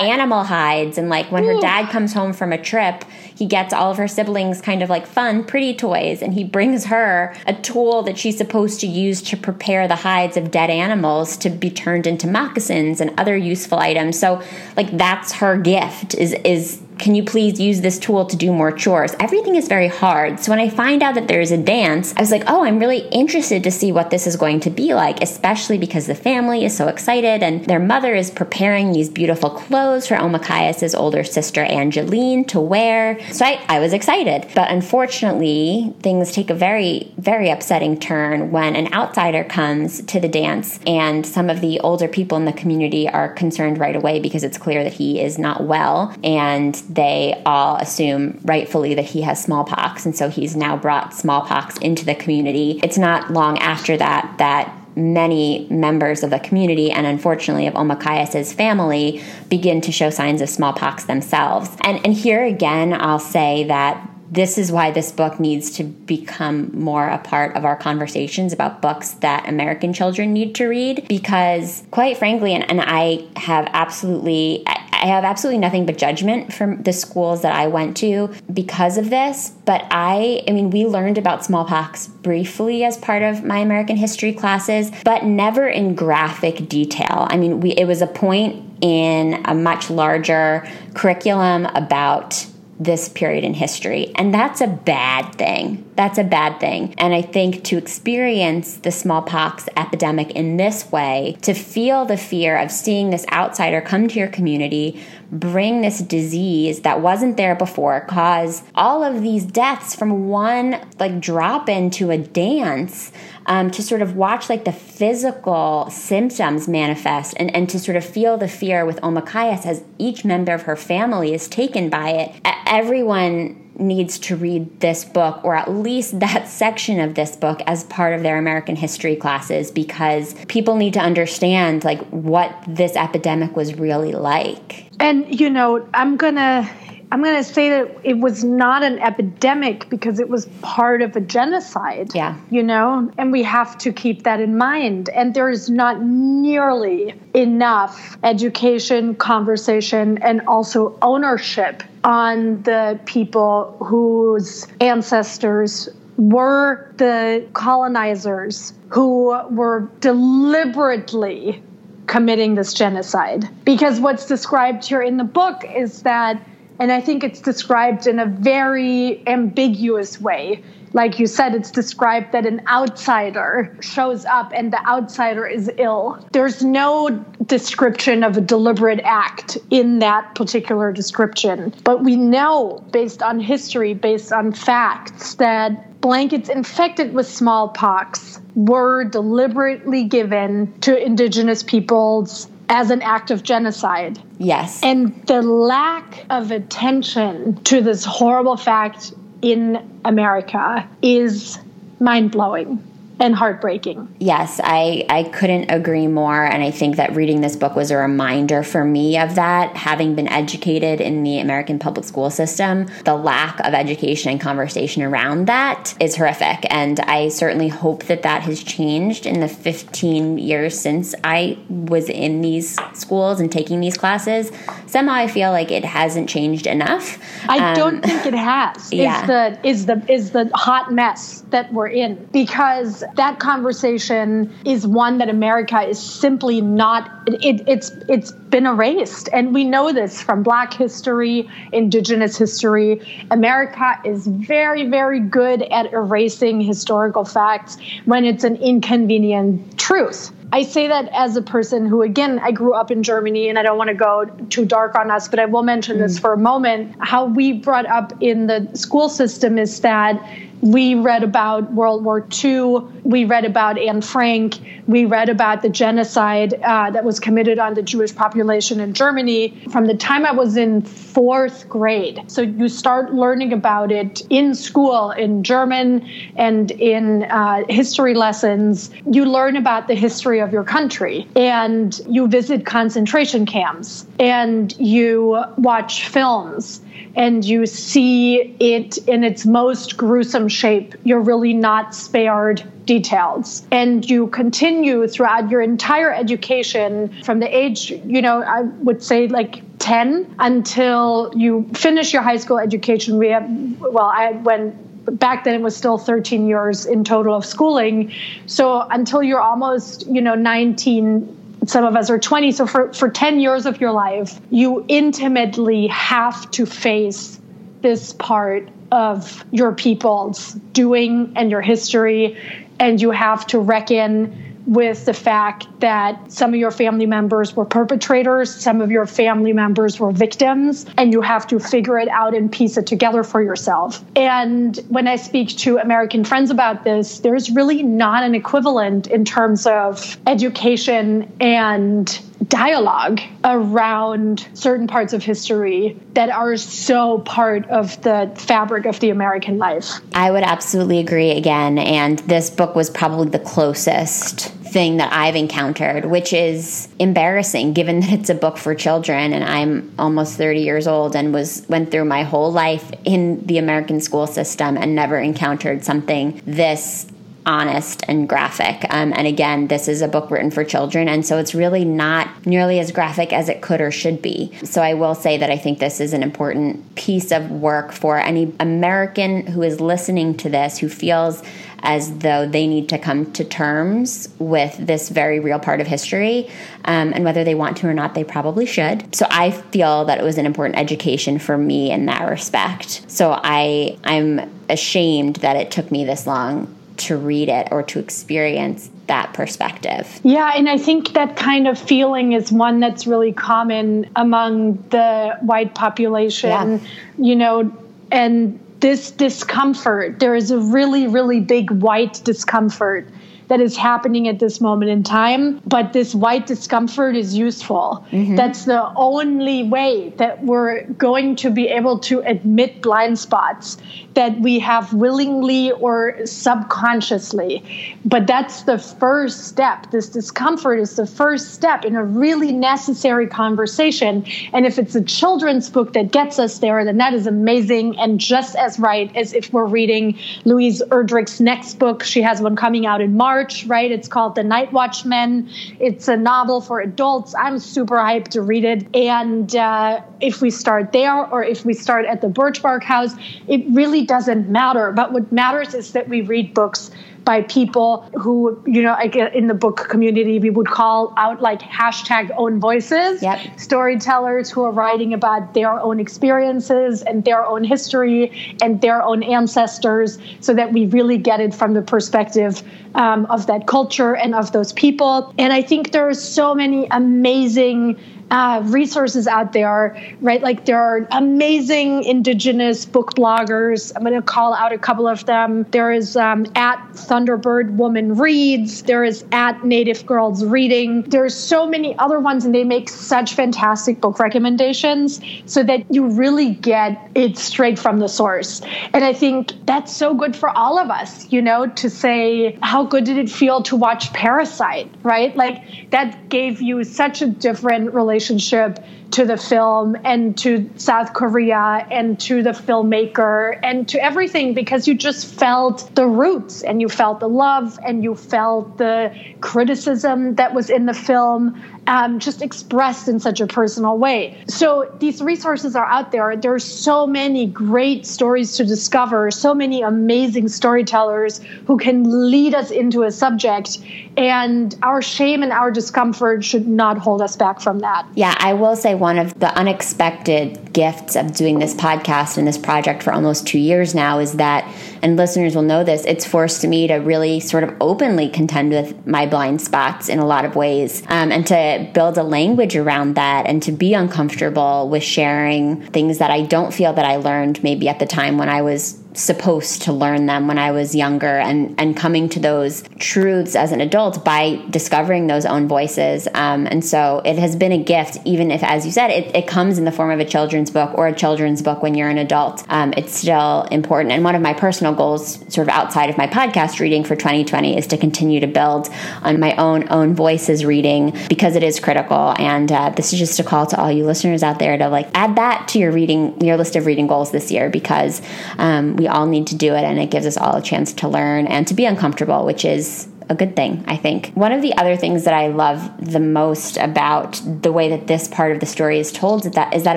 animal hides and like when Ooh. her dad comes home from a trip, he gets all of her siblings kind of like fun, pretty toys and he brings her a tool that she's supposed to use to prepare the hides of dead animals to be turned into moccasins and other useful items. So like that's her gift is is can you please use this tool to do more chores? Everything is very hard. So when I find out that there is a dance, I was like, oh, I'm really interested to see what this is going to be like, especially because the family is so excited and their mother is preparing these beautiful clothes for Omakayas' older sister Angeline to wear. So I, I was excited. But unfortunately, things take a very, very upsetting turn when an outsider comes to the dance and some of the older people in the community are concerned right away because it's clear that he is not well and they all assume rightfully that he has smallpox, and so he's now brought smallpox into the community. It's not long after that that many members of the community and unfortunately of Omakayas' family begin to show signs of smallpox themselves. And and here again I'll say that this is why this book needs to become more a part of our conversations about books that American children need to read because quite frankly and, and I have absolutely I have absolutely nothing but judgment from the schools that I went to because of this. But I, I mean, we learned about smallpox briefly as part of my American history classes, but never in graphic detail. I mean, we, it was a point in a much larger curriculum about this period in history. And that's a bad thing That's a bad thing. And I think to experience the smallpox epidemic in this way, to feel the fear of seeing this outsider come to your community, bring this disease that wasn't there before, cause all of these deaths from one like drop into a dance um, to sort of watch like the physical symptoms manifest and, and to sort of feel the fear with Omakayas as each member of her family is taken by it. Everyone needs to read this book or at least [LAUGHS] that section of this book as part of their American history classes because people need to understand like what this epidemic was really like. And you know, I'm going to I'm going to say that it was not an epidemic because it was part of a genocide. Yeah. You know, and we have to keep that in mind. And there is not nearly enough education, conversation, and also ownership on the people whose ancestors were the colonizers who were deliberately committing this genocide. Because what's described here in the book is that and I think it's described in a very ambiguous way. Like you said, it's described that an outsider shows up and the outsider is ill. There's no description of a deliberate act in that particular description. But we know, based on history, based on facts, that blankets infected with smallpox were deliberately given to indigenous peoples as an act of genocide. Yes. And the lack of attention to this horrible fact in America is mind blowing and heartbreaking. Yes, I, I couldn't agree more. And I think that reading this book was a reminder for me of that. Having been educated in the American public school system, the lack of education and conversation around that is horrific. And I certainly hope that that has changed in the 15 years since I was in these schools and taking these classes. Somehow I feel like it hasn't changed enough. I um, don't think it has. Yeah. Is the is the is the hot mess that we're in because that conversation is one that America is simply not. It, it's it's been erased, and we know this from Black history, Indigenous history. America is very very good at erasing historical facts when it's an inconvenient truth. I say that as a person who, again, I grew up in Germany and I don't want to go too dark on us, but I will mention mm. this for a moment. How we brought up in the school system is that we read about World War II. We read about Anne Frank. We read about the genocide uh, that was committed on the Jewish population in Germany from the time I was in fourth grade. So you start learning about it in school, in German and in uh, history lessons. You learn about the history of your country and you visit concentration camps and you watch films and you see it in its most gruesome shape, you're really not spared details. And you continue throughout your entire education from the age, you know, I would say like 10 until you finish your high school education. We have, well, I went back then it was still 13 years in total of schooling so until you're almost you know 19 some of us are 20 so for, for 10 years of your life you intimately have to face this part of your people's doing and your history and you have to reckon with the fact that some of your family members were perpetrators, some of your family members were victims, and you have to figure it out and piece it together for yourself. And when I speak to American friends about this, there's really not an equivalent in terms of education and dialogue around certain parts of history that are so part of the fabric of the American life. I would absolutely agree again. And this book was probably the closest thing that I've encountered, which is embarrassing given [LAUGHS] that it's a book for children and I'm almost 30 years old and was went through my whole life in the American school system and never encountered something this honest and graphic. Um, and again, this is a book written for children, and so it's really not nearly as graphic as it could or should be. So I will say that I think this is an important piece of work for any American who is listening to this who feels as though they need to come to terms with this very real part of history. Um, and whether they want to or not, they probably should. So I feel that it was an important education for me in that respect. So I I'm ashamed that it took me this long to read it or to experience that perspective. Yeah, and I think that kind of feeling is one that's really common among the white population, yeah. you know, and this discomfort, there is a really, really big white discomfort that is happening at this moment in time. But this white discomfort is useful. Mm-hmm. That's the only way that we're going to be able to admit blind spots that we have willingly or subconsciously. But that's the first step. This discomfort is the first step in a really necessary conversation. And if it's a children's book that gets us there, then that is amazing and just as right as if we're reading Louise Erdrich's next book. She has one coming out in March March, right? It's called The Night Watchman. It's a novel for adults. I'm super hyped to read it. And uh, if we start there or if we start at the Birchbark House, it really doesn't matter. But what matters is that we read books by people who, you know, in the book community, we would call out like hashtag own voices, yep. storytellers who are writing about their own experiences and their own history and their own ancestors so that we really get it from the perspective um, of that culture and of those people. And I think there are so many amazing uh, resources out there, right? Like there are amazing indigenous book bloggers. I'm going to call out a couple of them. There is um, at Thunderbird Woman Reads. There is at Native Girls Reading. There's so many other ones, and they make such fantastic book recommendations so that you really get it straight from the source. And I think that's so good for all of us, you know, to say, how good did it feel to watch Parasite, right? Like that gave you such a different relationship relationship to the film and to South Korea and to the filmmaker and to everything because you just felt the roots and you felt the love and you felt the criticism that was in the film um, just expressed in such a personal way. So these resources are out there. There's so many great stories to discover, so many amazing storytellers who can lead us into a subject. And our shame and our discomfort should not hold us back from that. Yeah, I will say one of the unexpected gifts of doing this podcast and this project for almost two years now is that, and listeners will know this, it's forced me to really sort of openly contend with my blind spots in a lot of ways um, and to build a language around that and to be uncomfortable with sharing things that I don't feel that I learned maybe at the time when I was supposed to learn them when I was younger and, and coming to those truths as an adult by discovering those own voices. Um, and so it has been a gift, even if, as you said, it, it, comes in the form of a children's book or a children's book when you're an adult. Um, it's still important. And one of my personal goals, sort of outside of my podcast reading for 2020, is to continue to build on my own own voices reading because it is critical. And uh, this is just a call to all you listeners out there to like add that to your reading, your list of reading goals this year because um, we all need to do it and it gives us all a chance to learn and to be uncomfortable, which is a good thing, I think. One of the other things that I love the most about the way that this part of the story is told is that, is that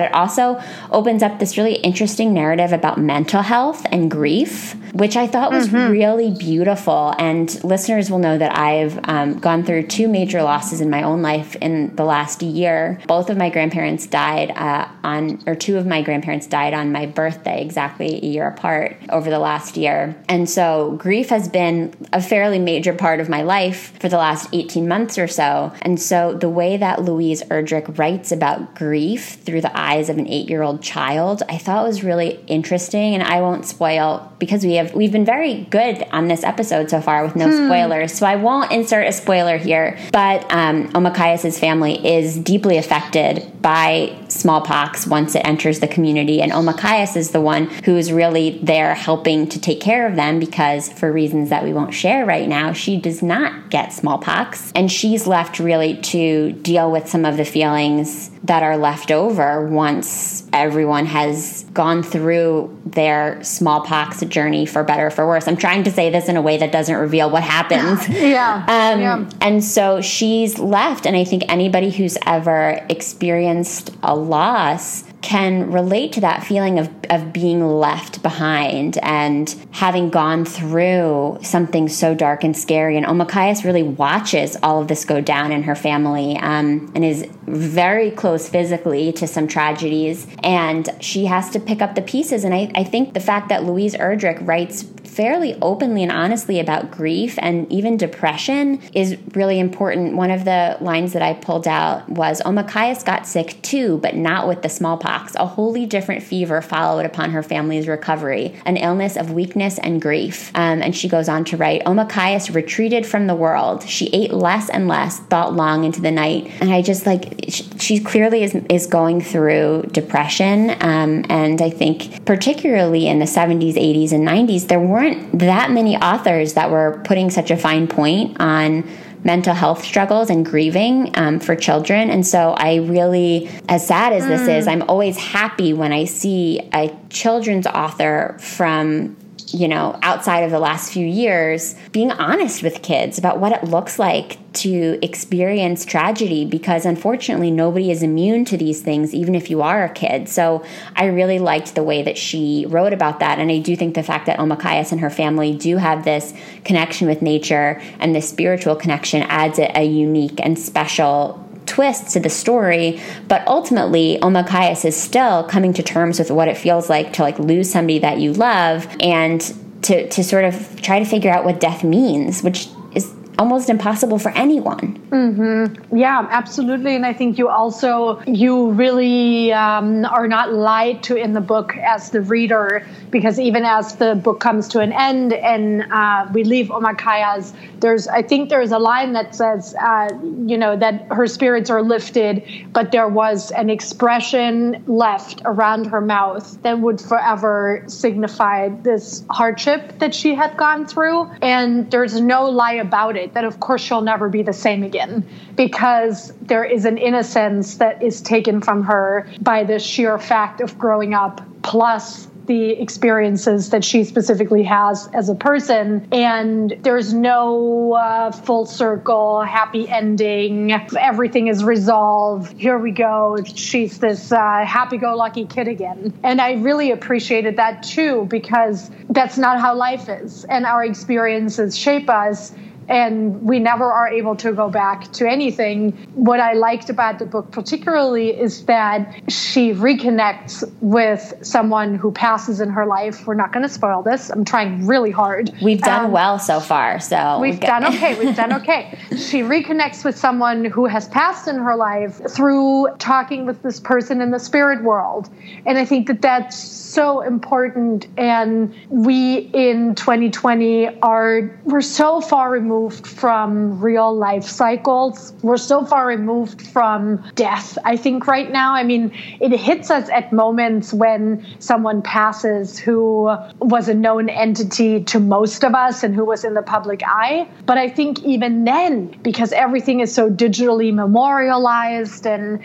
it also opens up this really interesting narrative about mental health and grief, which I thought was mm-hmm. really beautiful. And listeners will know that I've um, gone through two major losses in my own life in the last year. Both of my grandparents died uh, on, or two of my grandparents died on my birthday, exactly a year apart over the last year. And so grief has been a fairly major part part of my life for the last 18 months or so. And so the way that Louise Erdrich writes about grief through the eyes of an eight year old child, I thought was really interesting. And I won't spoil because we have we've been very good on this episode so far with no hmm. spoilers. So I won't insert a spoiler here. But um, Omakayas's family is deeply affected by smallpox once it enters the community. And Omakayas is the one who is really there helping to take care of them because, for reasons that we won't share right now, she does not get smallpox. And she's left really to deal with some of the feelings that are left over once everyone has gone through their smallpox journey for better or for worse. I'm trying to say this in a way that doesn't reveal what happens. [LAUGHS] yeah. Um, yeah. And so she's left. And I think anybody who's ever experienced a loss can relate to that feeling of, of being left behind and having gone through something so dark and scary. And Omakayas really watches all of this go down in her family um, and is very close physically to some tragedies. And she has to pick up the pieces. And I, I think the fact that Louise Erdrich writes fairly openly and honestly about grief and even depression is really important. One of the lines that I pulled out was Omakayas got sick too, but not with the smallpox. A wholly different fever followed upon her family's recovery, an illness of weakness and grief. Um, and she goes on to write Omakayas retreated from the world. She ate less and less, thought long into the night. And I just like, she clearly is, is going through depression. Um, and I think, particularly in the 70s, 80s, and 90s, there weren't weren't that many authors that were putting such a fine point on mental health struggles and grieving um, for children. And so I really, as sad as this mm. is, I'm always happy when I see a children's author from you know, outside of the last few years, being honest with kids about what it looks like to experience tragedy because unfortunately nobody is immune to these things, even if you are a kid. So I really liked the way that she wrote about that. And I do think the fact that Omakayas and her family do have this connection with nature and this spiritual connection adds a, a unique and special twist to the story, but ultimately Omakayas is still coming to terms with what it feels like to like lose somebody that you love and to to sort of try to figure out what death means, which is almost impossible for anyone. Mm-hmm. Yeah, absolutely. And I think you also you really um, are not lied to in the book as the reader, because even as the book comes to an end and uh, we leave Omakayas, there's I think there's a line that says, uh, you know, that her spirits are lifted, but there was an expression left around her mouth that would forever signify this hardship that she had gone through, and there's no lie about it that of course she'll never be the same again because there is an innocence that is taken from her by the sheer fact of growing up plus the experiences that she specifically has as a person. And there's no uh, full circle, happy ending. Everything is resolved. Here we go. She's this uh, happy go lucky kid again. And I really appreciated that too, because that's not how life is. And our experiences shape us and we never are able to go back to anything. What I liked about the book, particularly, is that she reconnects with someone who passes in her life. We're not going to spoil this. I'm trying really hard. We've done um, well so far, so we've done okay. We've done okay. [LAUGHS] she reconnects with someone who has passed in her life through talking with this person in the spirit world, and I think that that's so important. And we in 2020 are we're so far removed removed from real life cycles. We're so far removed from death, I think, right now. I mean, it hits us at moments when someone passes who was a known entity to most of us and who was in the public eye. But I think even then, because everything is so digitally memorialized and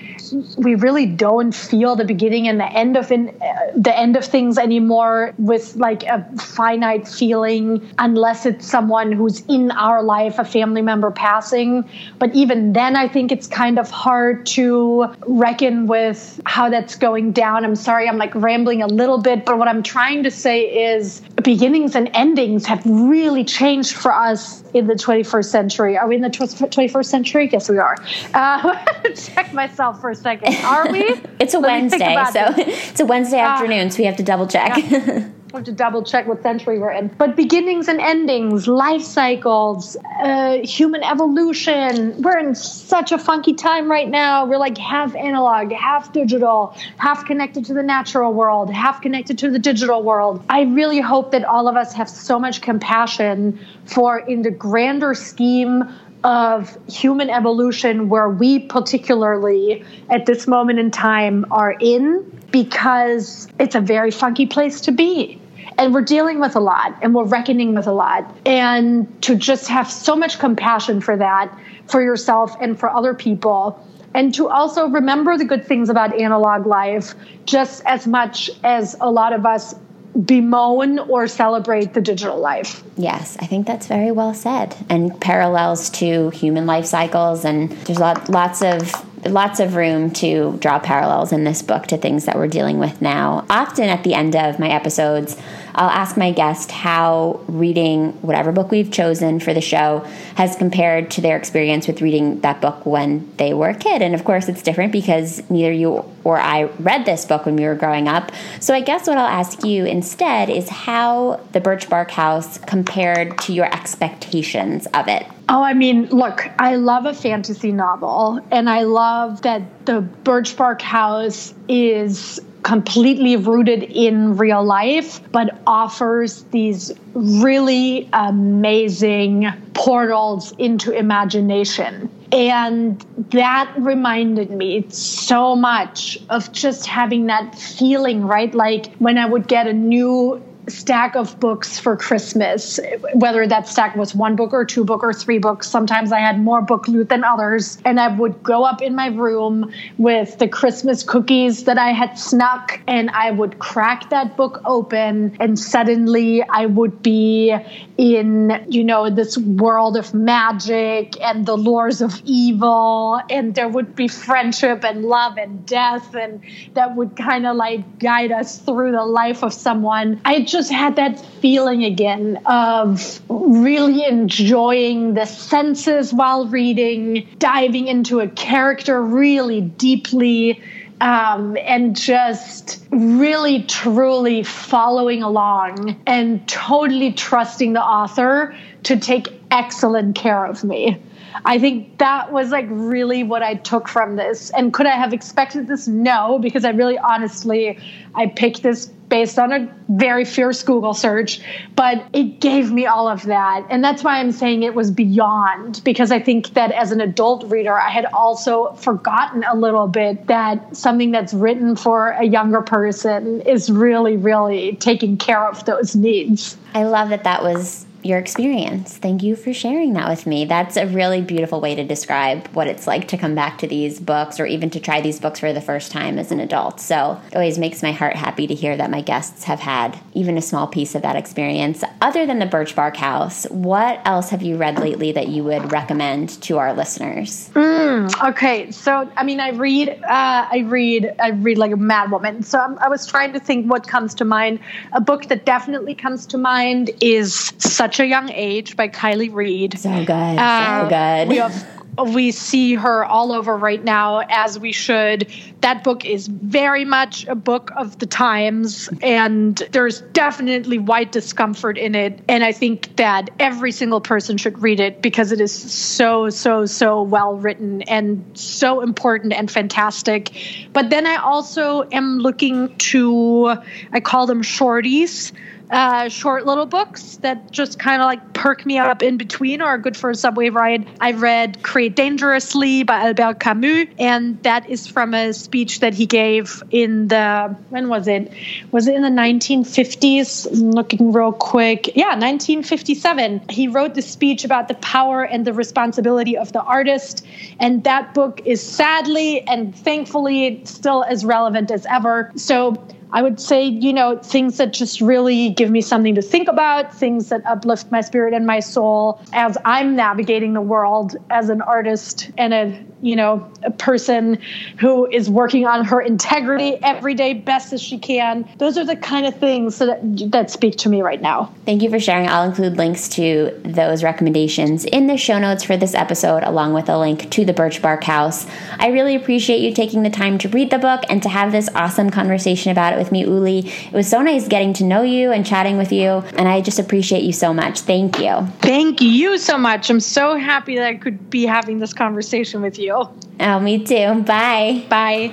we really don't feel the beginning and the end of in, uh, the end of things anymore with like a finite feeling unless it's someone who's in our life, a family member passing. But even then, I think it's kind of hard to reckon with how that's going down. I'm sorry, I'm like rambling a little bit, but what I'm trying to say is beginnings and endings have really changed for us in the 21st century. Are we in the 21st century? Yes, we are. Uh, [LAUGHS] check myself for a second. Are we? [LAUGHS] it's a Let Wednesday, so [LAUGHS] it's a Wednesday uh, afternoon, so we have to double check. Yeah. To double check what century we're in. But beginnings and endings, life cycles, uh, human evolution. We're in such a funky time right now. We're like half analog, half digital, half connected to the natural world, half connected to the digital world. I really hope that all of us have so much compassion for, in the grander scheme of human evolution where we particularly at this moment in time are in because it's a very funky place to be and we're dealing with a lot and we're reckoning with a lot and to just have so much compassion for that for yourself and for other people and to also remember the good things about analog life just as much as a lot of us bemoan or celebrate the digital life. Yes, I think that's very well said. And parallels to human life cycles, and there's lot, lots of lots of room to draw parallels in this book to things that we're dealing with now. Often at the end of my episodes, I'll ask my guest how reading whatever book we've chosen for the show has compared to their experience with reading that book when they were a kid. And of course, it's different because neither you or I read this book when we were growing up. So I guess what I'll ask you instead is how The Birchbark House compared to your expectations of it. Oh, I mean, look, I love a fantasy novel, and I love that the Birchbark House is completely rooted in real life, but offers these really amazing portals into imagination. And that reminded me so much of just having that feeling, right? Like when I would get a new stack of books for Christmas, whether that stack was one book or two book or three books. Sometimes I had more book loot than others. And I would go up in my room with the Christmas cookies that I had snuck and I would crack that book open and suddenly I would be in, you know, this world of magic and the lures of evil and there would be friendship and love and death and that would kind of like guide us through the life of someone. I just had that feeling again of really enjoying the senses while reading, diving into a character really deeply. Um, and just really truly following along and totally trusting the author to take excellent care of me. I think that was like really what I took from this. And could I have expected this? No, because I really honestly, I picked this based on a very fierce Google search, but it gave me all of that. And that's why I'm saying it was beyond, because I think that as an adult reader, I had also forgotten a little bit that something that's written for a younger person is really, really taking care of those needs. I love that that was your experience. Thank you for sharing that with me. That's a really beautiful way to describe what it's like to come back to these books or even to try these books for the first time as an adult. So it always makes my heart happy to hear that my guests have had even a small piece of that experience. Other than the Birchbark House, what else have you read lately that you would recommend to our listeners? Mm, okay, so I mean, I read, uh, I read, I read like a mad woman. So I'm, I was trying to think what comes to mind. A book that definitely comes to mind is such such a Fun Age by Kiley Reid. So good. Uh, so good. We have we see her all over right now as we should that book is very much a book of the times and there's definitely white discomfort in it and i think that every single person should read it because it is so so so well written and so important and fantastic but then i also am looking to i call them shorties uh, short little books that just kind of like perk me up in between or are good for a subway ride. I read Create Dangerously by Albert Camus, and that is from a speech that he gave in the, when was it? Was it in the 1950s? I'm looking real quick. Yeah, 1957. He wrote the speech about the power and the responsibility of the artist, and that book is sadly and thankfully still as relevant as ever. So I would say, you know, things that just really give me something to think about, things that uplift my spirit and my soul as I'm navigating the world as an artist and a you know, a person who is working on her integrity every day best as she can. Those are the kind of things that, that speak to me right now. Thank you for sharing. I'll include links to those recommendations in the show notes for this episode, along with a link to the Birchbark House. I really appreciate you taking the time to read the book and to have this awesome conversation about it with me, Uli. It was so nice getting to know you and chatting with you, and I just appreciate you so much. Thank you. Thank you so much. I'm so happy that I could be having this conversation with you. Oh, me too. Bye. Bye.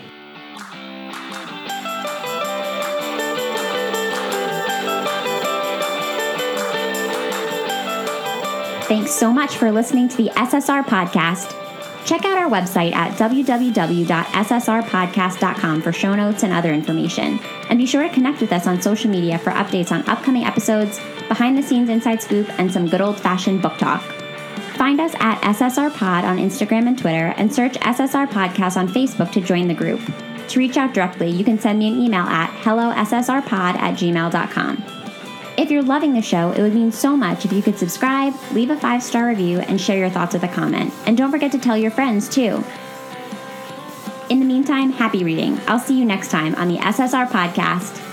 Thanks so much for listening to the SSR podcast. Check out our website at www.ssrpodcast.com for show notes and other information. And be sure to connect with us on social media for updates on upcoming episodes, behind the scenes inside scoop, and some good old fashioned book talk. Find us at SSR Pod on Instagram and Twitter, and search SSR Podcast on Facebook to join the group. To reach out directly, you can send me an email at hellossrpod at gmail.com. If you're loving the show, it would mean so much if you could subscribe, leave a five star review, and share your thoughts with a comment. And don't forget to tell your friends, too. In the meantime, happy reading. I'll see you next time on the SSR podcast.